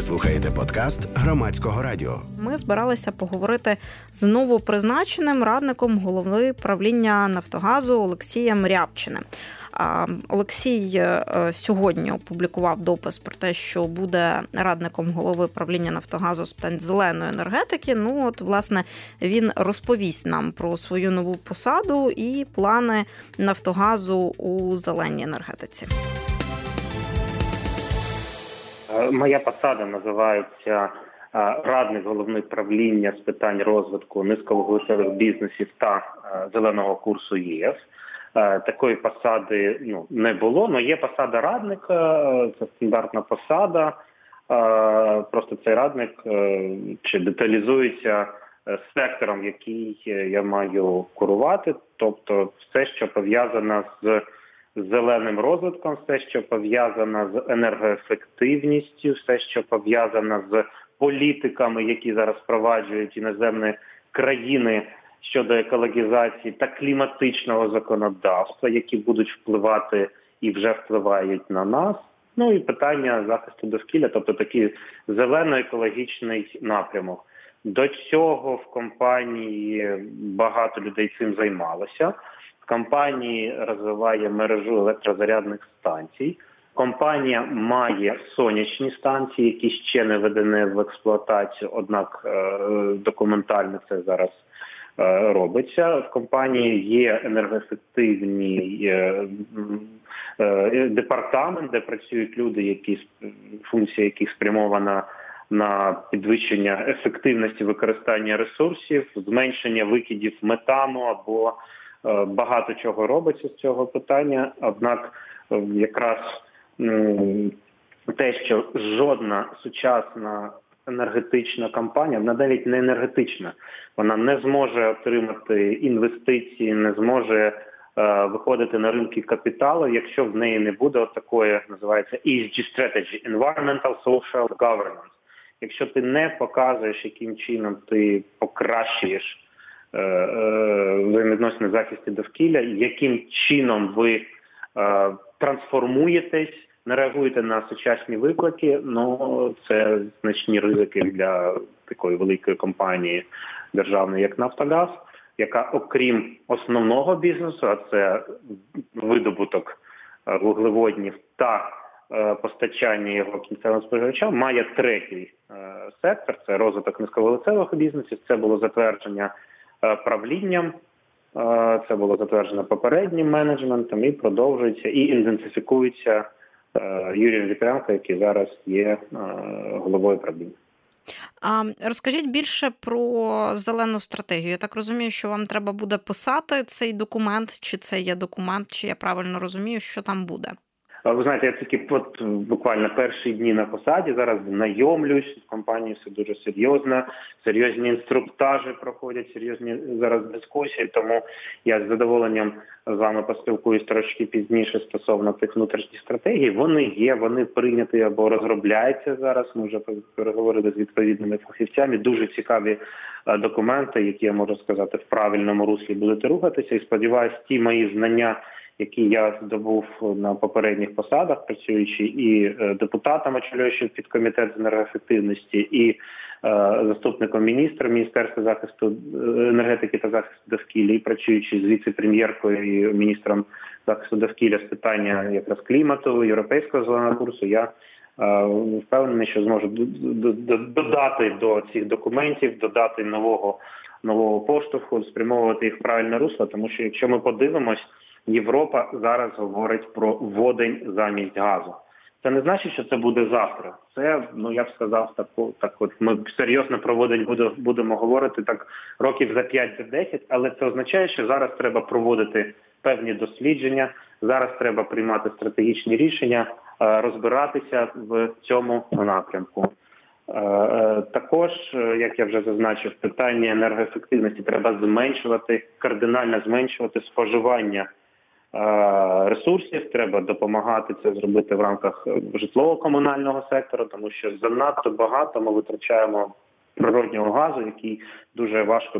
Ви слухаєте подкаст громадського радіо. Ми збиралися поговорити з новопризначеним радником голови правління Нафтогазу Олексієм Рябчиним. Олексій е, сьогодні опублікував допис про те, що буде радником голови правління Нафтогазу з питань зеленої енергетики. Ну от власне він розповість нам про свою нову посаду і плани Нафтогазу у зеленій енергетиці. Е, моя посада називається е, радник головних правління з питань розвитку низьковуглецевих бізнесів та зеленого курсу ЄС. Е, такої посади ну не було. але є посада радника, е, це стандартна посада. Е, просто цей радник чи деталізується сектором, який я маю курувати, тобто все, що пов'язане з зеленим розвитком, все, що пов'язане з енергоефективністю, все, що пов'язане з політиками, які зараз впроваджують іноземні країни щодо екологізації та кліматичного законодавства, які будуть впливати і вже впливають на нас. Ну і питання захисту довкілля, тобто такий зелено-екологічний напрямок. До цього в компанії багато людей цим займалося. В компанії розвиває мережу електрозарядних станцій. Компанія має сонячні станції, які ще не введені в експлуатацію однак е, документально це зараз Е, робиться. В компанії є енергоефективні е, е, департамент, де працюють люди, які функція яких спрямована на підвищення ефективності використання ресурсів, зменшення викидів метану або багато чого робиться з цього питання. Однак, якраз те, що жодна сучасна енергетична компанія, вона навіть не енергетична. Вона не зможе отримати інвестиції, не зможе е, виходити на ринки капіталу, якщо в неї не буде такої, називається ESG strategy, Environmental Social Governance. Якщо ти не показуєш, яким чином ти покращуєш е, е, взаємовідносини захисті довкілля, яким чином ви е, трансформуєтесь не реагуєте на сучасні виклики, ну це значні ризики для такої великої компанії державної, як Нафтогаз, яка, окрім основного бізнесу, а це видобуток е, вуглеводнів та е, постачання його кінцевим споживачам, має третій е, сектор це розвиток низьковолицевих бізнесів. Це було затвердження правлінням. Це було затверджено попереднім менеджментом і продовжується і інтенсифікується Е, Юрієм Вітренко, який зараз є е, головою правління. А розкажіть більше про зелену стратегію. Я так розумію, що вам треба буде писати цей документ, чи це є документ, чи я правильно розумію, що там буде. Ви знаєте, я тільки от буквально перші дні на посаді зараз знайомлюсь в компанії все дуже серйозно. Серйозні інструктажі проходять, серйозні зараз дискусії. Тому я з задоволенням з вами поспілкуюсь трошки пізніше стосовно цих внутрішніх стратегій. Вони є, вони прийняті або розробляються зараз. Ми вже переговорили з відповідними фахівцями. Дуже цікаві е, документи, які я можу сказати в правильному руслі будете рухатися. І сподіваюся, ті мої знання які я здобув на попередніх посадах, працюючи і е, депутатом, очолюючи підкомітет з енергоефективності, і е, заступником міністра міністерства захисту е, енергетики та захисту довкілля, і працюючи з віце-прем'єркою і міністром захисту довкілля з питання якраз клімату, європейського зеленого курсу. Я Впевнений, що зможу додати до цих документів, додати нового нового поштовху, спрямовувати їх в правильне русло, тому що якщо ми подивимось, Європа зараз говорить про водень замість газу. Це не значить, що це буде завтра. Це ну я б сказав, так, так от ми серйозно про водень будемо говорити так років за 5-10, але це означає, що зараз треба проводити певні дослідження. Зараз треба приймати стратегічні рішення, е, розбиратися в цьому напрямку. Е, е, також, як я вже зазначив, питання енергоефективності треба зменшувати, кардинально зменшувати споживання ресурсів. Треба допомагати це зробити в рамках житлово-комунального сектору, тому що занадто багато ми витрачаємо природнього газу, який дуже важко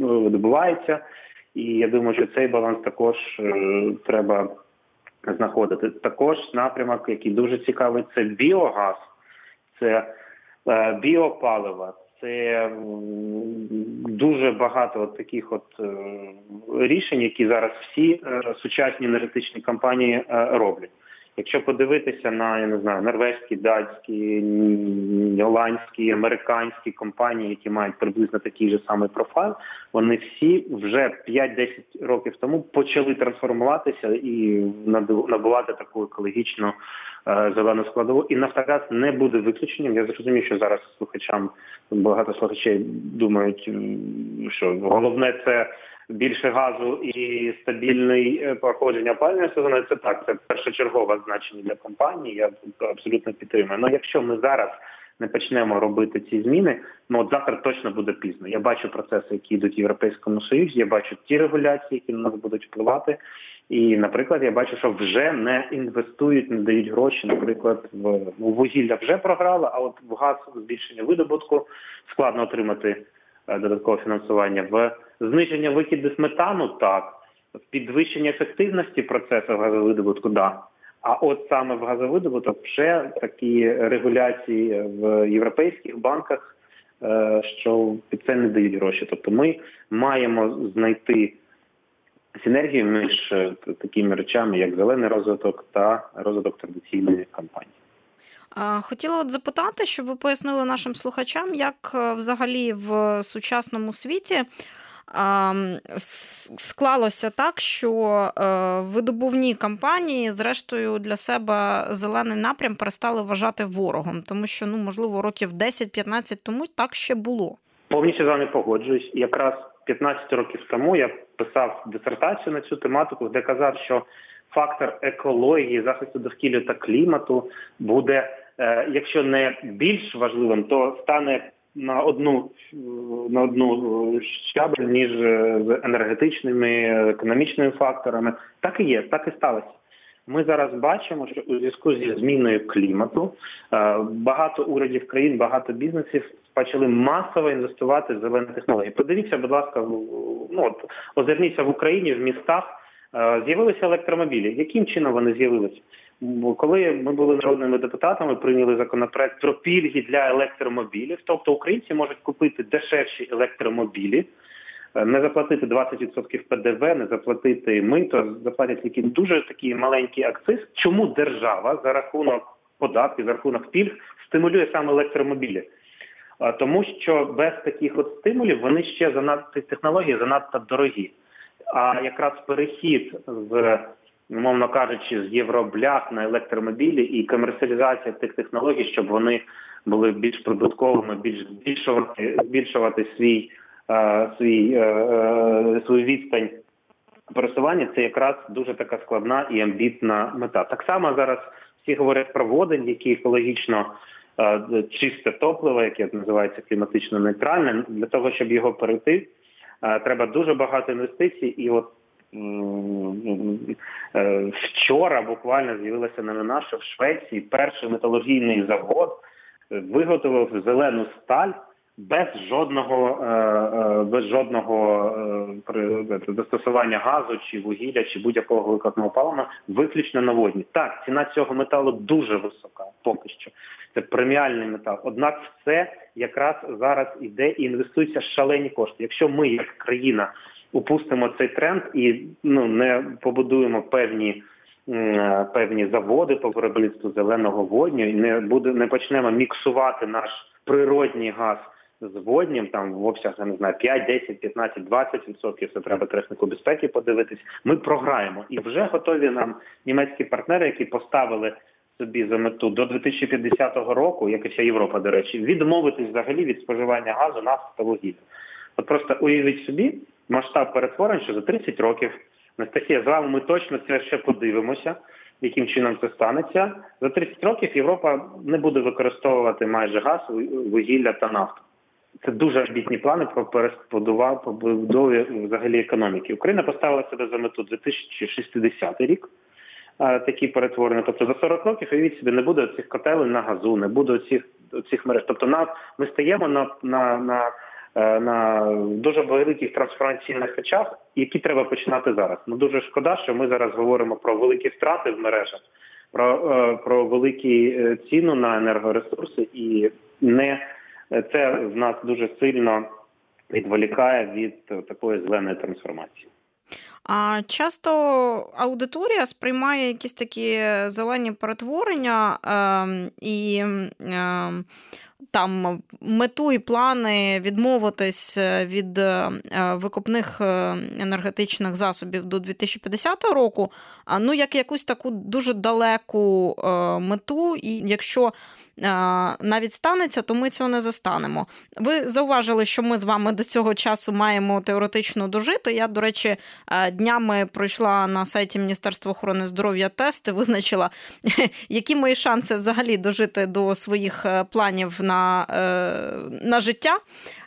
видобувається. І я думаю, що цей баланс також е, треба знаходити. Також напрямок, який дуже цікавий, це біогаз. Це біопалива. Це дуже багато от таких от рішень, які зараз всі сучасні енергетичні компанії роблять. Якщо подивитися на я не знаю норвезькі, датські, голландські, американські компанії, які мають приблизно такий же самий профайл, вони всі вже 5-10 років тому почали трансформуватися і набувати таку екологічну е, зелену складову. І Нафтогаз не буде виключенням. Я зрозумів, що зараз слухачам багато слухачей думають, що головне це більше газу і стабільний е, проходження опалювального сезону, це так, це першочергове значення для компанії. Я абсолютно підтримую. Але якщо ми зараз не почнемо робити ці зміни, ну от завтра точно буде пізно. Я бачу процеси, які йдуть в європейському союзі. Я бачу ті регуляції, які на нас будуть впливати. І, наприклад, я бачу, що вже не інвестують, не дають гроші. Наприклад, в ну, вугілля вже програла, а от в газ збільшення видобутку складно отримати е, додаткове фінансування в зниження викидів метану так, підвищення ефективності процесу газовидобутку, да. А от саме в газовидобуток вже такі регуляції в європейських банках, е, що під це не дають гроші. Тобто ми маємо знайти синергію між е, такими речами, як зелений розвиток та розвиток традиційної компанії. Хотіла от запитати, щоб ви пояснили нашим слухачам, як е, взагалі в сучасному світі склалося так, що е, видобувні компанії, зрештою, для себе зелений напрям перестали вважати ворогом, тому що ну можливо років 10-15 тому так ще було. Повністю з вами погоджуюсь. Якраз 15 років тому я писав дисертацію на цю тематику, де казав, що фактор екології, захисту довкілля та клімату буде, е, якщо не більш важливим, то стане на одну на одну щабель ніж з енергетичними економічними факторами. Так і є, так і сталося. Ми зараз бачимо, що у зв'язку зі зміною клімату е, багато урядів країн, багато бізнесів почали масово інвестувати в зелені технології. Подивіться, будь ласка, ну от озирніться в Україні в містах. Е, з'явилися електромобілі. Яким чином вони з'явилися? Коли ми були народними депутатами, прийняли законопроект про пільги для електромобілів, тобто українці можуть купити дешевші електромобілі, е, не заплатити 20% ПДВ, не заплатити мито, заплатять тільки дуже такий маленький акциз. Чому держава за рахунок податків, за рахунок пільг стимулює саме електромобілі? Тому що без таких от стимулів вони ще занадто технології занадто дорогі. А якраз перехід з умовно кажучи, з євроблях на електромобілі і комерціалізація тих технологій, щоб вони були більш прибутковими, більш збільшувати збільшувати свій е, свій е, е, свою відстань пересування. Це якраз дуже така складна і амбітна мета. Так само зараз всі говорять про водень, який екологічно. Чисте топливо, яке називається кліматично нейтральне, для того, щоб його перейти, треба дуже багато інвестицій. І от Е, вчора буквально з'явилася новина, що в Швеції перший металургійний завод е, виготовив зелену сталь без жодного е, без жодного застосування газу чи вугілля, чи будь-якого викладного палива, виключно на водні. Так, ціна цього металу дуже висока, поки що. Це преміальний метал. Однак все якраз зараз іде і інвестуються шалені кошти. Якщо ми, як країна, упустимо цей тренд і ну не побудуємо певні певні заводи по виробництву зеленого водню і не буде не почнемо міксувати наш природній газ з воднім, там в обсягах, не знаю, 5, 10, 15, 20 відсотків, це треба техніку безпеки подивитись. Ми програємо і вже готові нам німецькі партнери, які поставили собі за мету до 2050 року, як і вся Європа, до речі, відмовитись взагалі від споживання газу нафти та вугілля. От просто уявіть собі, масштаб перетворень, що за 30 років. Анастасія, з вами ми точно це ще подивимося, яким чином це станеться. За 30 років Європа не буде використовувати майже газ, вугілля та нафту. Це дуже амбітні плани про побудові взагалі економіки. Україна поставила себе за мету 2060 рік. Такі перетворення. Тобто за 40 років уявіть собі, не буде цих котелень на газу, не буде цих мереж. Тобто, на ми стаємо на на, на Е, на дуже великих трансформаційних речах, які треба починати зараз. Ну дуже шкода, що ми зараз говоримо про великі втрати в мережах, про е, про великі е, ціну на енергоресурси, і не це в нас дуже сильно відволікає від такої зеленої трансформації. А часто аудиторія сприймає якісь такі зелені перетворення е, і е, там мету і плани відмовитись від е, викопних е, енергетичних засобів до 2050 року, ну як якусь таку дуже далеку е, мету, і якщо навіть станеться, то ми цього не застанемо. Ви зауважили, що ми з вами до цього часу маємо теоретично дожити. Я, до речі, днями пройшла на сайті Міністерства охорони здоров'я тести, визначила, які мої шанси взагалі дожити до своїх планів на, на життя.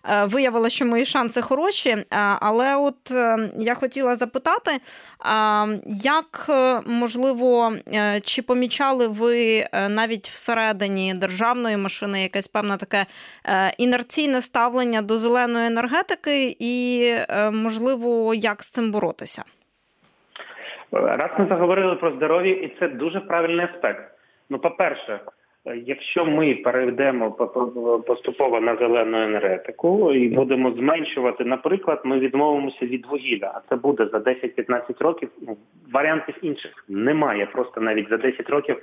Е, виявила, що мої шанси хороші. Е, але от е, я хотіла запитати, як можливо, чи помічали ви навіть всередині державної машини якесь певне таке інерційне ставлення до зеленої енергетики, і можливо, як з цим боротися? Раз ми заговорили про здоров'я, і це дуже правильний аспект. Ну, по-перше, Якщо ми перейдемо поступово на зелену енергетику і будемо зменшувати, наприклад, ми відмовимося від вугілля, а це буде за 10-15 років. Ну, варіантів інших немає. Просто навіть за 10 років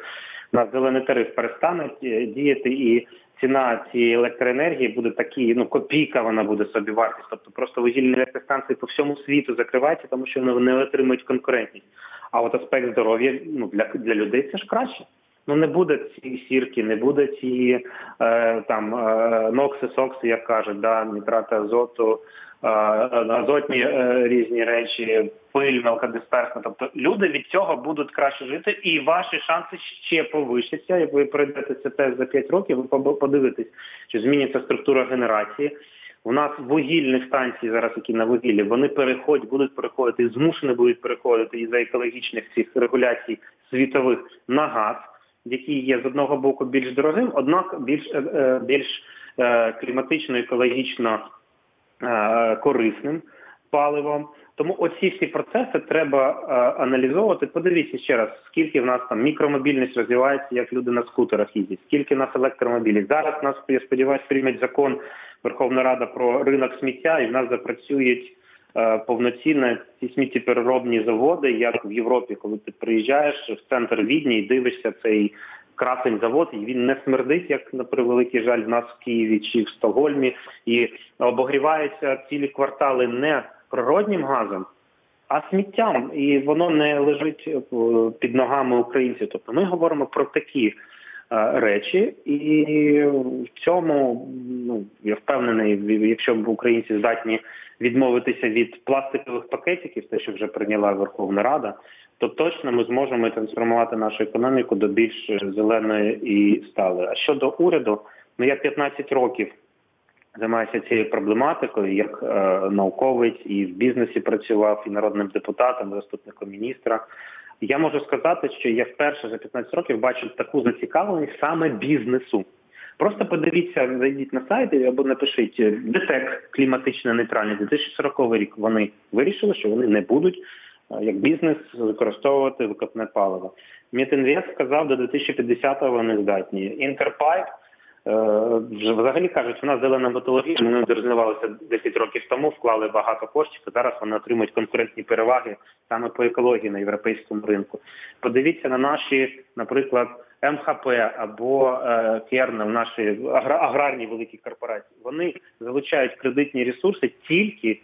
на зелений тариф перестане діяти, і ціна цієї електроенергії буде такі, ну копійка вона буде собі вартість. Тобто просто вугільні електростанції по всьому світу закриваються, тому що вони не отримують конкурентність. А от аспект здоров'я ну для для людей це ж краще. Ну не буде ці сірки, не буде ці е, там е, нокси, сокси, як кажуть, да, нітрати азоту, е, азотні е, різні речі, пиль, мелкодисперсна. Тобто люди від цього будуть краще жити, і ваші шанси ще повищаться. Як ви пройдете це тест за 5 років, ви подивитесь, чи зміниться структура генерації. У нас вугільні станції зараз, які на вугіллі, вони переходять, будуть переходити, змушені будуть переходити із за екологічних цих регуляцій світових на газ який є з одного боку більш дорогим, однак більш е, е, більш е, кліматично, екологічно корисним паливом. Тому оці всі процеси треба аналізовувати. Подивіться ще раз, скільки в нас там мікромобільність розвивається, як люди на скутерах їздять, скільки в нас електромобілів. Зараз нас я сподіваюся, приймуть закон Верховна Рада про ринок сміття, і в нас запрацюють повноцінно ці сміттєпереробні заводи, як в Європі, коли ти приїжджаєш в центр Відні і дивишся цей красень завод, і він не смердить, як на превеликий жаль, в нас в Києві чи в Стокгольмі, і обогріваються цілі квартали не природнім газом. А сміттям і воно не лежить е, під ногами українців. Тобто ми говоримо про такі Е, речі, і в цьому ну я впевнений, якщо б українці здатні відмовитися від пластикових пакетиків, те, що вже прийняла Верховна Рада, то точно ми зможемо трансформувати нашу економіку до більш зеленої і сталої. А щодо уряду, ну я 15 років. Займаюся цією проблематикою як е, науковець і в бізнесі працював і народним депутатом, і заступником міністра. Я можу сказати, що я вперше за 15 років бачу таку зацікавленість саме бізнесу. Просто подивіться, зайдіть на сайт або напишіть ДТЕК кліматично нейтральний 2040 рік. Вони вирішили, що вони не будуть як бізнес використовувати викопне паливо. Мітінвест сказав, до 2050-го вони здатні. Інтерпайп Е, взагалі кажуть, нас зелена металургія, ми розвивалися 10 років тому, вклали багато коштів. і Зараз вони отримують конкурентні переваги саме по екології на європейському ринку. Подивіться на наші, наприклад, МХП або е, Кернел, наші аграрні великі корпорації. Вони залучають кредитні ресурси тільки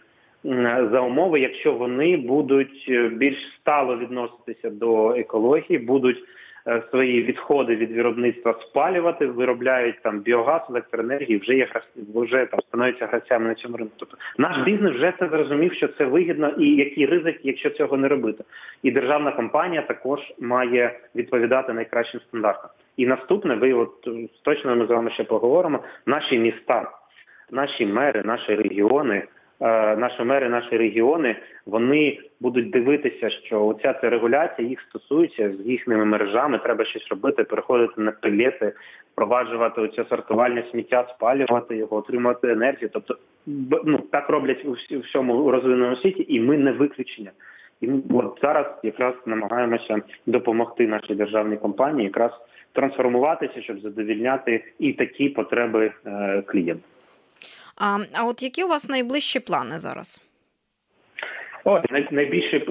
за умови, якщо вони будуть е, більш стало відноситися до екології, будуть Е, свої відходи від виробництва спалювати, виробляють там біогаз, електроенергію, вже є вже там становляться гравцями на цьому ринку. Тобто наш бізнес вже це зрозумів, що це вигідно і який ризик, якщо цього не робити. І державна компанія також має відповідати найкращим стандартам. І наступне, ви от точно ми з вами ще поговоримо. Наші міста, наші мери, наші регіони. Е, наші мери, наші регіони, вони будуть дивитися, що оця ця регуляція їх стосується з їхніми мережами. Треба щось робити, переходити на пелети, впроваджувати оце сортувальне сміття, спалювати його, отримати енергію. Тобто, ну так роблять у всьому розвиненому світі, і ми не виключення. І от зараз якраз намагаємося допомогти нашій державній компанії якраз трансформуватися, щоб задовільняти і такі потреби е, клієнтів. А, а от які у вас найближчі плани зараз? О, найбільші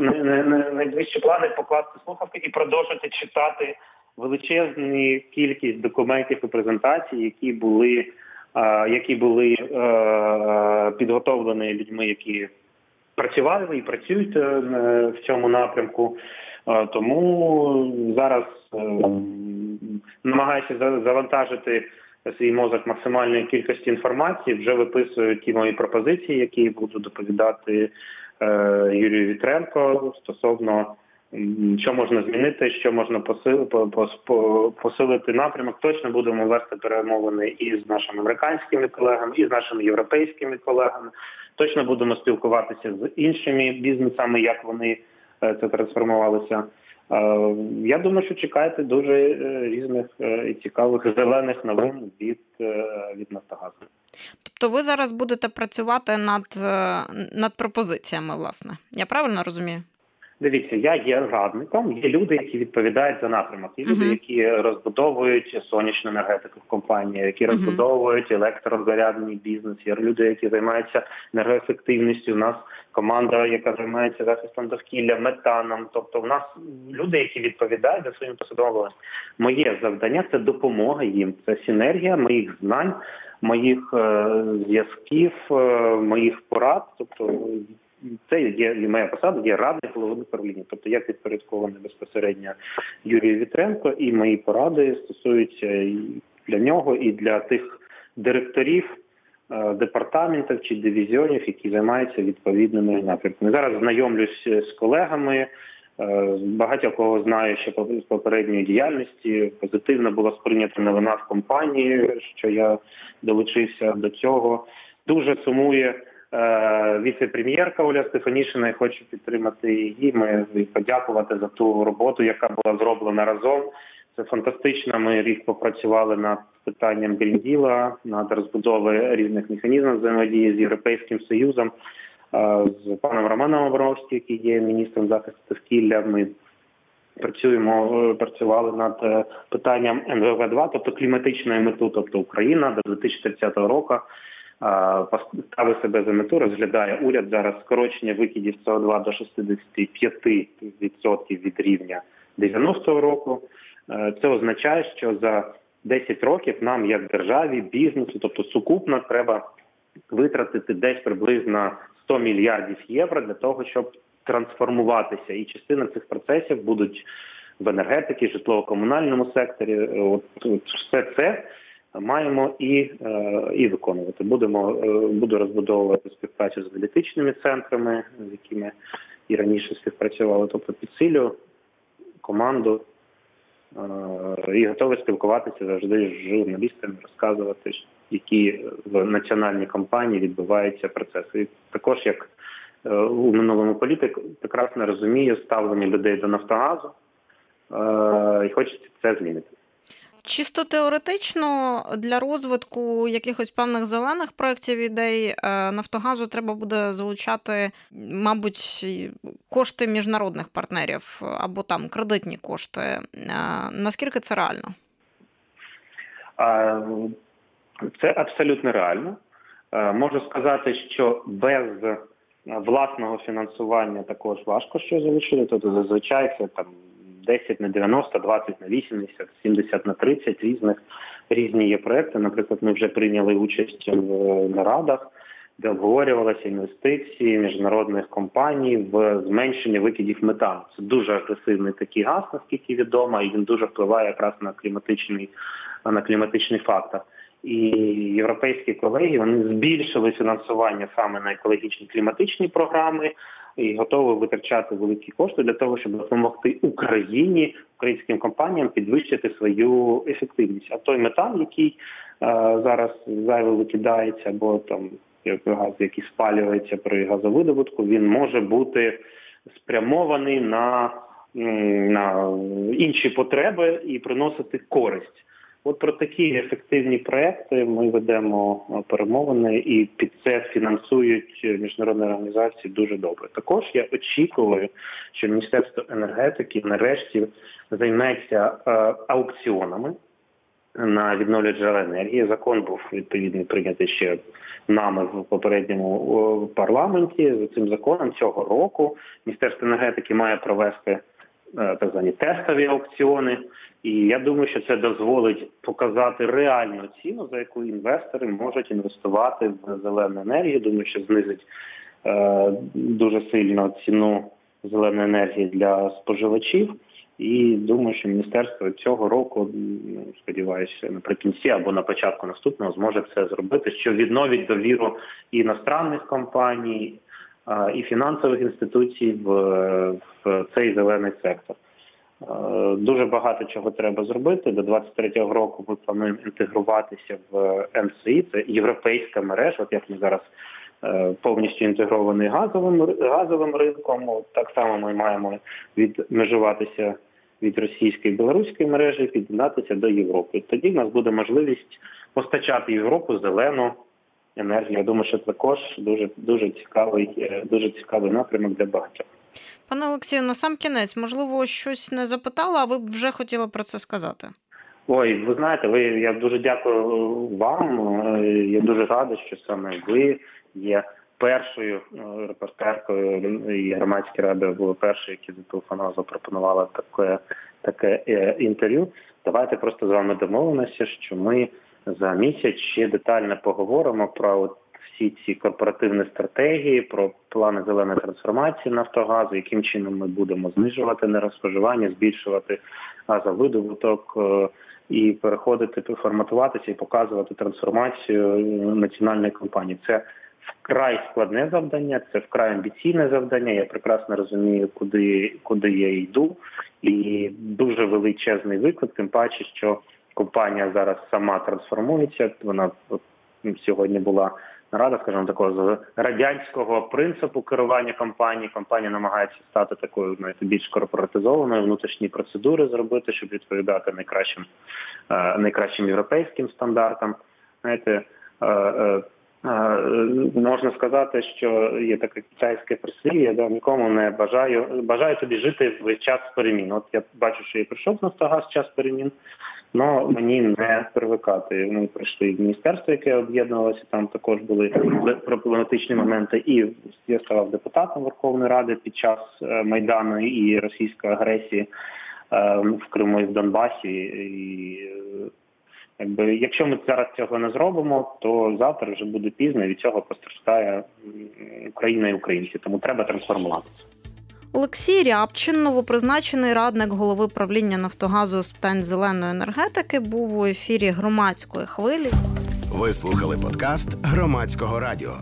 найближчі плани покласти слухавки і продовжити читати величезну кількість документів і презентацій, які були які були е, підготовлені людьми, які працювали і працюють е, в цьому напрямку. Е, тому зараз намагаюся завантажити свій мозок максимальної кількості інформації. Вже виписую ті мої пропозиції, які буду доповідати Юрію Вітренко стосовно що можна змінити, що можна посилити, посилити напрямок. Точно будемо вести перемовини і з нашими американськими колегами, і з нашими європейськими колегами. Точно будемо спілкуватися з іншими бізнесами, як вони е, це трансформувалися. Е, я думаю, що чекаєте дуже е, різних і цікавих зелених новин від від Нафтогазу. Тобто ви зараз будете працювати над над пропозиціями, власне. Я правильно розумію? Дивіться, я є радником. Є люди, які відповідають за напрямок. Є люди, які розбудовують сонячну енергетику в компанії, які розбудовують електрозарядний бізнес. Є люди, які займаються енергоефективністю. У нас команда, яка займається захистом довкілля, метаном. Тобто, у нас люди, які відповідають за своїм посадовими. Моє завдання це допомога їм. Це синергія моїх знань, моїх е, зв'язків, е, моїх порад. Тобто це є і моя посада, є радник голови управління. Тобто я підпорядкований безпосередньо Юрію Вітренко, і мої поради стосуються і для нього, і для тих директорів е, департаментів чи дивізіонів, які займаються відповідними напрямками. Зараз знайомлюсь з колегами. Е, багато кого знаю ще з попередньої діяльності. Позитивно була сприйнята новина в компанії, що я долучився до цього. Дуже сумує Е, віце-прем'єрка Оля Стефанішина. Я хочу підтримати її. Ми подякувати за ту роботу, яка була зроблена разом. Це фантастично. Ми рік попрацювали над питанням Грінділа, над розбудовою різних механізмів взаємодії з Європейським Союзом, е, з паном Романом Абрамовським, який є міністром захисту довкілля. Ми працюємо, е, працювали над питанням НВВ 2 тобто кліматичної мету, тобто Україна до 2030 року поставив себе за мету, розглядає уряд зараз скорочення викидів СО2 до 65% від рівня 90-го року. Е, це означає, що за 10 років нам, як державі, бізнесу, тобто сукупно, треба витратити десь приблизно 100 мільярдів євро для того, щоб трансформуватися. І частина цих процесів будуть в енергетиці, житлово-комунальному секторі. От, от все це маємо і е, і виконувати. Будемо е, буду розбудовувати співпрацю з аналітичними центрами, з якими і раніше співпрацювали, тобто підсилю команду е, і готовий спілкуватися завжди з журналістами, розказувати, які в національній компанії відбуваються процеси. І також як у минулому політик прекрасно розумію ставлення людей до Нафтогазу і хочеться це змінити. Чисто теоретично для розвитку якихось певних зелених проєктів ідей е, Нафтогазу треба буде залучати, мабуть, кошти міжнародних партнерів або там кредитні кошти. Е, наскільки це реально? Це абсолютно реально. Е, можу сказати, що без власного фінансування також важко що залучити. Тобто зазвичай це там 10 на 90, 20 на 80, 70 на 30 різних різні є проекти. Наприклад, ми вже прийняли участь в нарадах, де обговорювалися інвестиції міжнародних компаній в зменшення викидів метану. Це дуже агресивний такий газ, наскільки відомо, і він дуже впливає якраз на кліматичний на кліматичний фактор. І європейські колеги вони збільшили фінансування саме на екологічні кліматичні програми і готові витрачати великі кошти для того, щоб допомогти Україні, українським компаніям підвищити свою ефективність. А той метан, який е, зараз зайво викидається, або там газ, який спалюється при газовидобутку, він може бути спрямований на, на інші потреби і приносити користь. От про такі ефективні проекти ми ведемо перемовини, і під це фінансують міжнародні організації дуже добре. Також я очікую, що Міністерство енергетики нарешті займеться е, аукціонами на відновлювані джерела енергії. Закон був відповідний прийнятий ще нами в попередньому парламенті. За цим законом цього року Міністерство енергетики має провести е, так звані тестові аукціони. І я думаю, що це дозволить показати реальну ціну, за яку інвестори можуть інвестувати в зелену енергію. Думаю, що знизить е, дуже сильно ціну зеленої енергії для споживачів. І думаю, що міністерство цього року, сподіваюся, наприкінці або на початку наступного зможе це зробити, що відновить довіру іностранних компаній, і фінансових інституцій в, в цей зелений сектор. Дуже багато чого треба зробити. До 23-го року ми плануємо інтегруватися в МСІ, це європейська мережа. От як ми зараз е, повністю інтегрований газовим газовим ринком. Так само ми маємо відмежуватися від російської і білоруської мережі, під'єднатися до Європи. Тоді в нас буде можливість постачати Європу зелену енергію. Я думаю, що також дуже дуже цікавий, е, дуже цікавий напрямок для багатьох. Пане Олексію, на сам кінець, можливо, щось не запитала, а ви б вже хотіли про це сказати. Ой, ви знаєте, ви я дуже дякую вам. Е, я дуже радий, що саме ви є першою е, репортеркою і громадські ради були перші, які зателефонували, запропонували таке таке інтерв'ю. Давайте просто з вами домовимося, що ми за місяць ще детально поговоримо про от всі ці корпоративні стратегії, про плани зеленої трансформації Нафтогазу, яким чином ми будемо знижувати нерозпоживання, збільшувати газовидобуток е, і переходити, форматуватися і показувати трансформацію національної компанії. Це вкрай складне завдання, це вкрай амбіційне завдання. Я прекрасно розумію, куди куди я йду, і дуже величезний виклик, тим паче, що компанія зараз сама трансформується. Вона сьогодні була нарада, скажімо, такого з радянського принципу керування компанії. Компанія намагається стати такою знаєте, більш корпоратизованою, внутрішні процедури зробити, щоб відповідати найкращим е, найкращим європейським стандартам. Знаєте, е, е, Можна сказати, що є таке китайське прислів'я, да, нікому не бажаю бажаю тобі жити в час перемін. От я бачу, що я прийшов в Нафтогаз час перемін, але мені не привикати. Ми прийшли в міністерство, яке об'єднувалося, там також були проблематичні моменти. І я ставав депутатом Верховної Ради під час е, Майдану і російської агресії е, в Криму і в Донбасі. І Якби якщо ми зараз цього не зробимо, то завтра вже буде пізно. Від цього постраждає Україна і українці. Тому треба трансформуватися. Олексій Рябчин, новопризначений радник голови правління Нафтогазу з питань зеленої енергетики, був у ефірі громадської хвилі. Ви слухали подкаст громадського радіо.